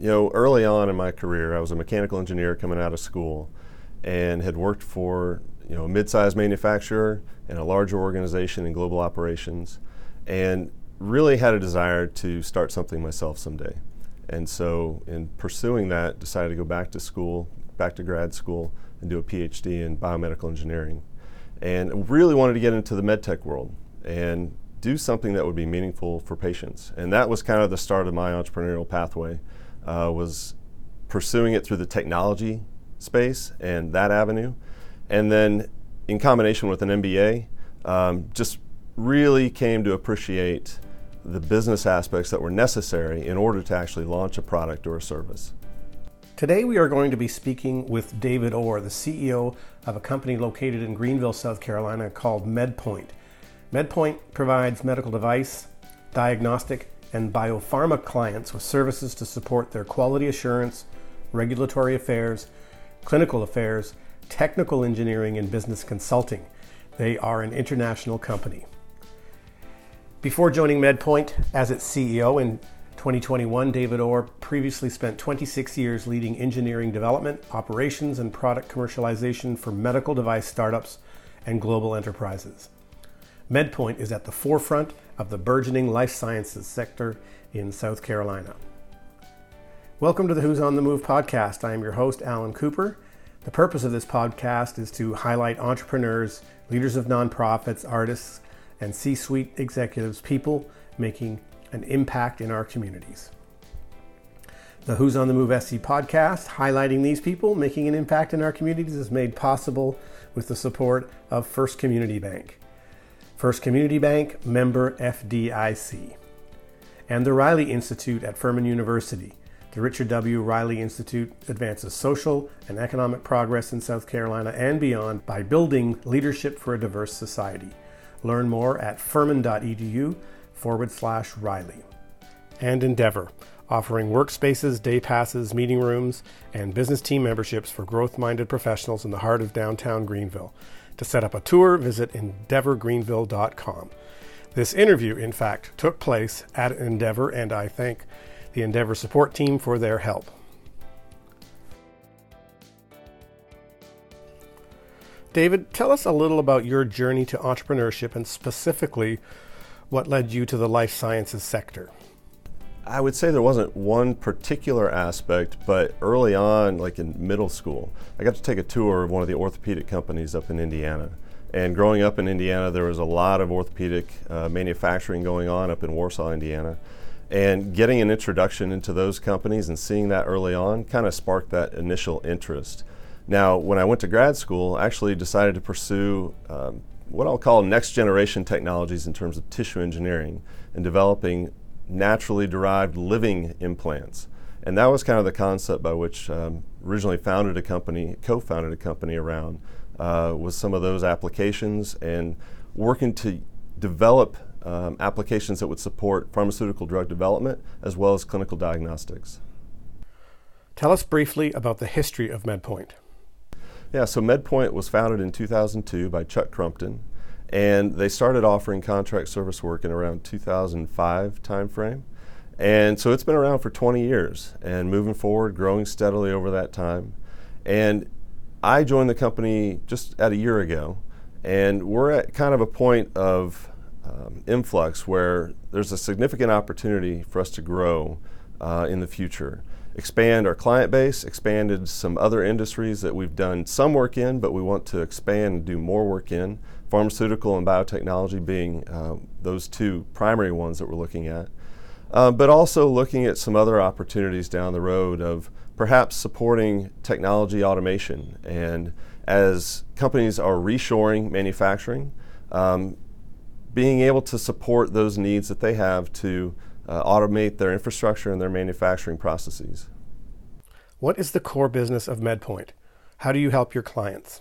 you know, early on in my career, I was a mechanical engineer coming out of school and had worked for, you know, a mid-sized manufacturer and a larger organization in global operations and really had a desire to start something myself someday. And so in pursuing that, decided to go back to school, back to grad school and do a PhD in biomedical engineering. And really wanted to get into the medtech world and do something that would be meaningful for patients. And that was kind of the start of my entrepreneurial pathway uh, was pursuing it through the technology space and that avenue. And then in combination with an MBA, um, just really came to appreciate the business aspects that were necessary in order to actually launch a product or a service. Today, we are going to be speaking with David Orr, the CEO of a company located in Greenville, South Carolina called MedPoint. MedPoint provides medical device, diagnostic, and biopharma clients with services to support their quality assurance, regulatory affairs, clinical affairs, technical engineering, and business consulting. They are an international company. Before joining MedPoint as its CEO in 2021, David Orr previously spent 26 years leading engineering development, operations, and product commercialization for medical device startups and global enterprises. MedPoint is at the forefront of the burgeoning life sciences sector in South Carolina. Welcome to the Who's on the Move podcast. I am your host, Alan Cooper. The purpose of this podcast is to highlight entrepreneurs, leaders of nonprofits, artists, and C suite executives, people making an impact in our communities. The Who's on the Move SC podcast, highlighting these people making an impact in our communities, is made possible with the support of First Community Bank. First Community Bank, member FDIC. And the Riley Institute at Furman University. The Richard W. Riley Institute advances social and economic progress in South Carolina and beyond by building leadership for a diverse society. Learn more at furman.edu forward slash Riley. And Endeavor, offering workspaces, day passes, meeting rooms, and business team memberships for growth minded professionals in the heart of downtown Greenville. To set up a tour, visit endeavorgreenville.com. This interview, in fact, took place at Endeavor, and I thank the Endeavor support team for their help. David, tell us a little about your journey to entrepreneurship and specifically what led you to the life sciences sector? I would say there wasn't one particular aspect, but early on, like in middle school, I got to take a tour of one of the orthopedic companies up in Indiana. And growing up in Indiana, there was a lot of orthopedic uh, manufacturing going on up in Warsaw, Indiana. And getting an introduction into those companies and seeing that early on kind of sparked that initial interest. Now, when I went to grad school, I actually decided to pursue um, what I'll call next generation technologies in terms of tissue engineering and developing naturally derived living implants. And that was kind of the concept by which um, originally founded a company, co-founded a company around uh, with some of those applications and working to develop um, applications that would support pharmaceutical drug development as well as clinical diagnostics. Tell us briefly about the history of MedPoint. Yeah, so MedPoint was founded in 2002 by Chuck Crumpton, and they started offering contract service work in around 2005 timeframe. And so it's been around for 20 years and moving forward, growing steadily over that time. And I joined the company just at a year ago, and we're at kind of a point of um, influx where there's a significant opportunity for us to grow uh, in the future expand our client base, expanded some other industries that we've done some work in, but we want to expand and do more work in. Pharmaceutical and biotechnology being uh, those two primary ones that we're looking at. Uh, but also looking at some other opportunities down the road of perhaps supporting technology automation. And as companies are reshoring manufacturing, um, being able to support those needs that they have to uh, automate their infrastructure and their manufacturing processes. What is the core business of MedPoint? How do you help your clients?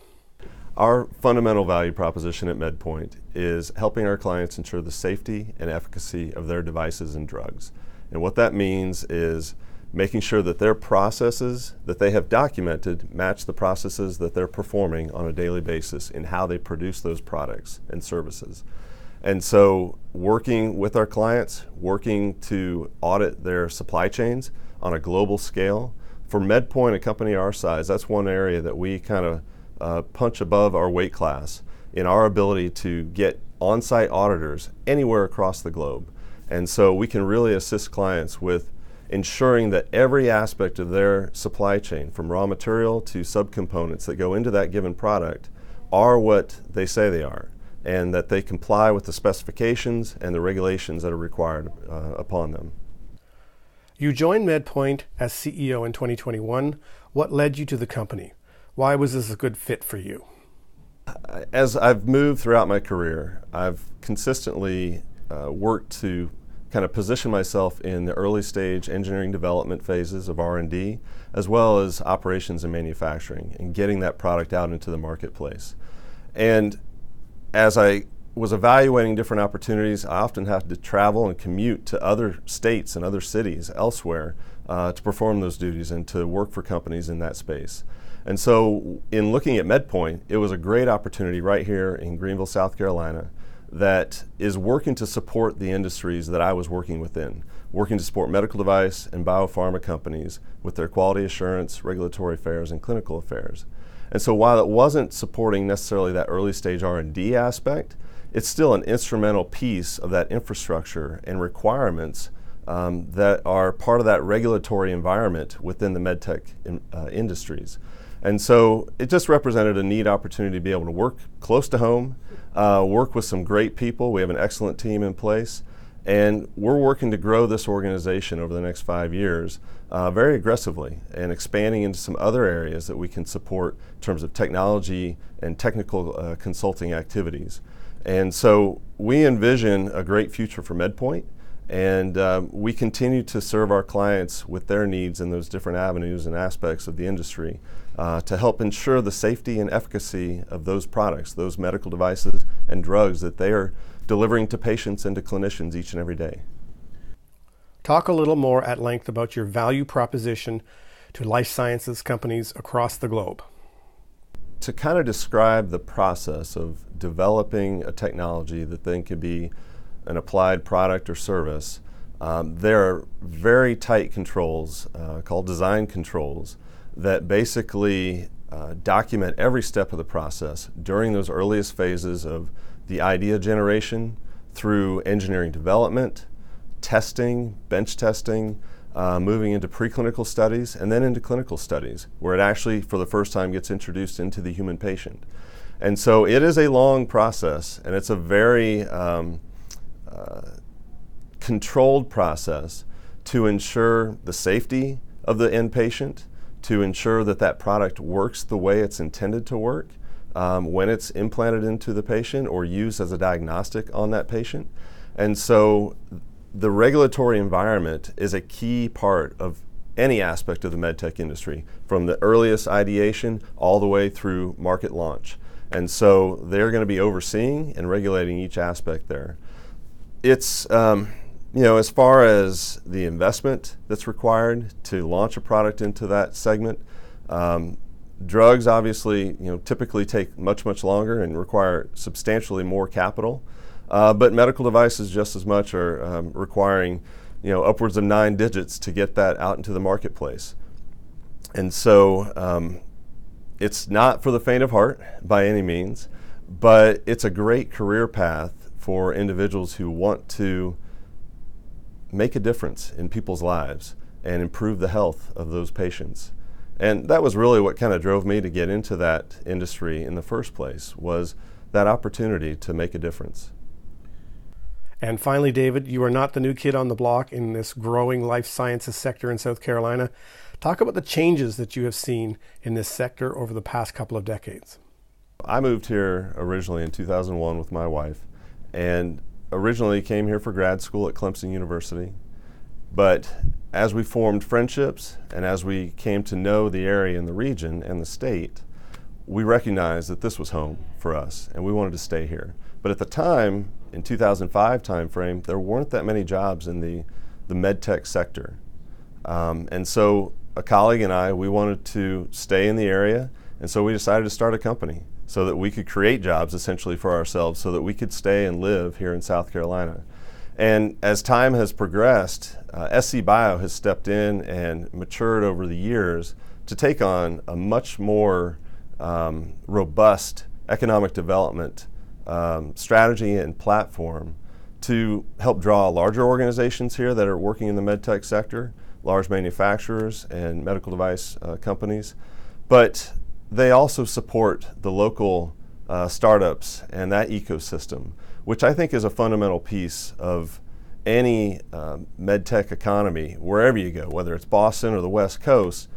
Our fundamental value proposition at MedPoint is helping our clients ensure the safety and efficacy of their devices and drugs. And what that means is making sure that their processes that they have documented match the processes that they're performing on a daily basis in how they produce those products and services. And so, working with our clients, working to audit their supply chains on a global scale. For MedPoint, a company our size, that's one area that we kind of uh, punch above our weight class in our ability to get on site auditors anywhere across the globe. And so, we can really assist clients with ensuring that every aspect of their supply chain, from raw material to subcomponents that go into that given product, are what they say they are and that they comply with the specifications and the regulations that are required uh, upon them. You joined MedPoint as CEO in 2021. What led you to the company? Why was this a good fit for you? As I've moved throughout my career, I've consistently uh, worked to kind of position myself in the early stage engineering development phases of R&D as well as operations and manufacturing and getting that product out into the marketplace. And as I was evaluating different opportunities, I often had to travel and commute to other states and other cities elsewhere uh, to perform those duties and to work for companies in that space. And so, in looking at MedPoint, it was a great opportunity right here in Greenville, South Carolina, that is working to support the industries that I was working within, working to support medical device and biopharma companies with their quality assurance, regulatory affairs, and clinical affairs. And so while it wasn't supporting necessarily that early stage R&D aspect, it's still an instrumental piece of that infrastructure and requirements um, that are part of that regulatory environment within the medtech in, uh, industries. And so it just represented a neat opportunity to be able to work close to home, uh, work with some great people. We have an excellent team in place, and we're working to grow this organization over the next five years uh, very aggressively and expanding into some other areas that we can support in terms of technology and technical uh, consulting activities. And so we envision a great future for MedPoint, and um, we continue to serve our clients with their needs in those different avenues and aspects of the industry uh, to help ensure the safety and efficacy of those products, those medical devices and drugs that they are delivering to patients and to clinicians each and every day. Talk a little more at length about your value proposition to life sciences companies across the globe. To kind of describe the process of developing a technology that then can be an applied product or service, um, there are very tight controls uh, called design controls that basically uh, document every step of the process during those earliest phases of the idea generation through engineering development, testing, bench testing, uh, moving into preclinical studies, and then into clinical studies, where it actually, for the first time, gets introduced into the human patient. And so it is a long process, and it's a very um, uh, controlled process to ensure the safety of the end patient, to ensure that that product works the way it's intended to work, um, when it's implanted into the patient or used as a diagnostic on that patient. And so the regulatory environment is a key part of any aspect of the medtech industry, from the earliest ideation all the way through market launch. And so they're going to be overseeing and regulating each aspect there. It's, um, you know, as far as the investment that's required to launch a product into that segment, um, Drugs obviously, you know, typically take much, much longer and require substantially more capital. Uh, but medical devices just as much are um, requiring, you know, upwards of nine digits to get that out into the marketplace. And so um, it's not for the faint of heart by any means, but it's a great career path for individuals who want to make a difference in people's lives and improve the health of those patients. And that was really what kind of drove me to get into that industry in the first place was that opportunity to make a difference. And finally, David, you are not the new kid on the block in this growing life sciences sector in South Carolina. Talk about the changes that you have seen in this sector over the past couple of decades. I moved here originally in 2001 with my wife and originally came here for grad school at Clemson University. But as we formed friendships and as we came to know the area and the region and the state, we recognized that this was home for us and we wanted to stay here. But at the time, in 2005 timeframe, there weren't that many jobs in the, the med tech sector. Um, and so a colleague and I, we wanted to stay in the area, and so we decided to start a company so that we could create jobs essentially for ourselves so that we could stay and live here in South Carolina. And as time has progressed, uh, SC Bio has stepped in and matured over the years to take on a much more um, robust economic development um, strategy and platform to help draw larger organizations here that are working in the medtech sector, large manufacturers and medical device uh, companies. But they also support the local uh, startups and that ecosystem, which I think is a fundamental piece of any uh, medtech economy, wherever you go, whether it's Boston or the West Coast.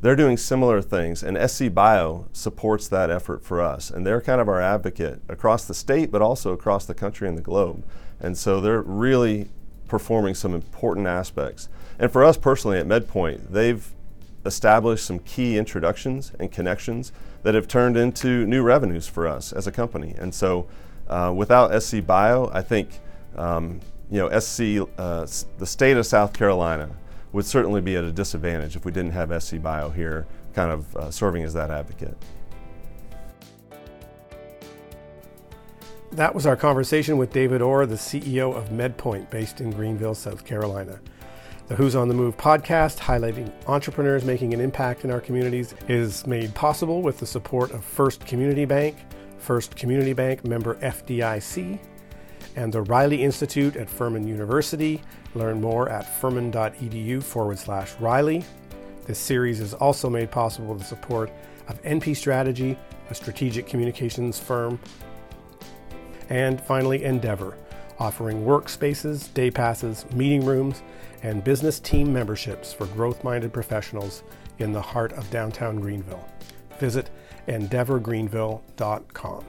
They're doing similar things, and SC Bio supports that effort for us. And they're kind of our advocate across the state, but also across the country and the globe. And so they're really performing some important aspects. And for us personally at MedPoint, they've established some key introductions and connections that have turned into new revenues for us as a company. And so uh, without SC Bio, I think um, you know SC, uh, the state of South Carolina would certainly be at a disadvantage if we didn't have SC Bio here kind of uh, serving as that advocate. That was our conversation with David Orr, the CEO of MedPoint, based in Greenville, South Carolina. The Who's on the Move podcast, highlighting entrepreneurs making an impact in our communities, is made possible with the support of First Community Bank, First Community Bank member FDIC, and the Riley Institute at Furman University. Learn more at furman.edu forward slash Riley. This series is also made possible with the support of NP Strategy, a strategic communications firm, and finally Endeavor, offering workspaces, day passes, meeting rooms, and business team memberships for growth minded professionals in the heart of downtown Greenville. Visit endeavorgreenville.com.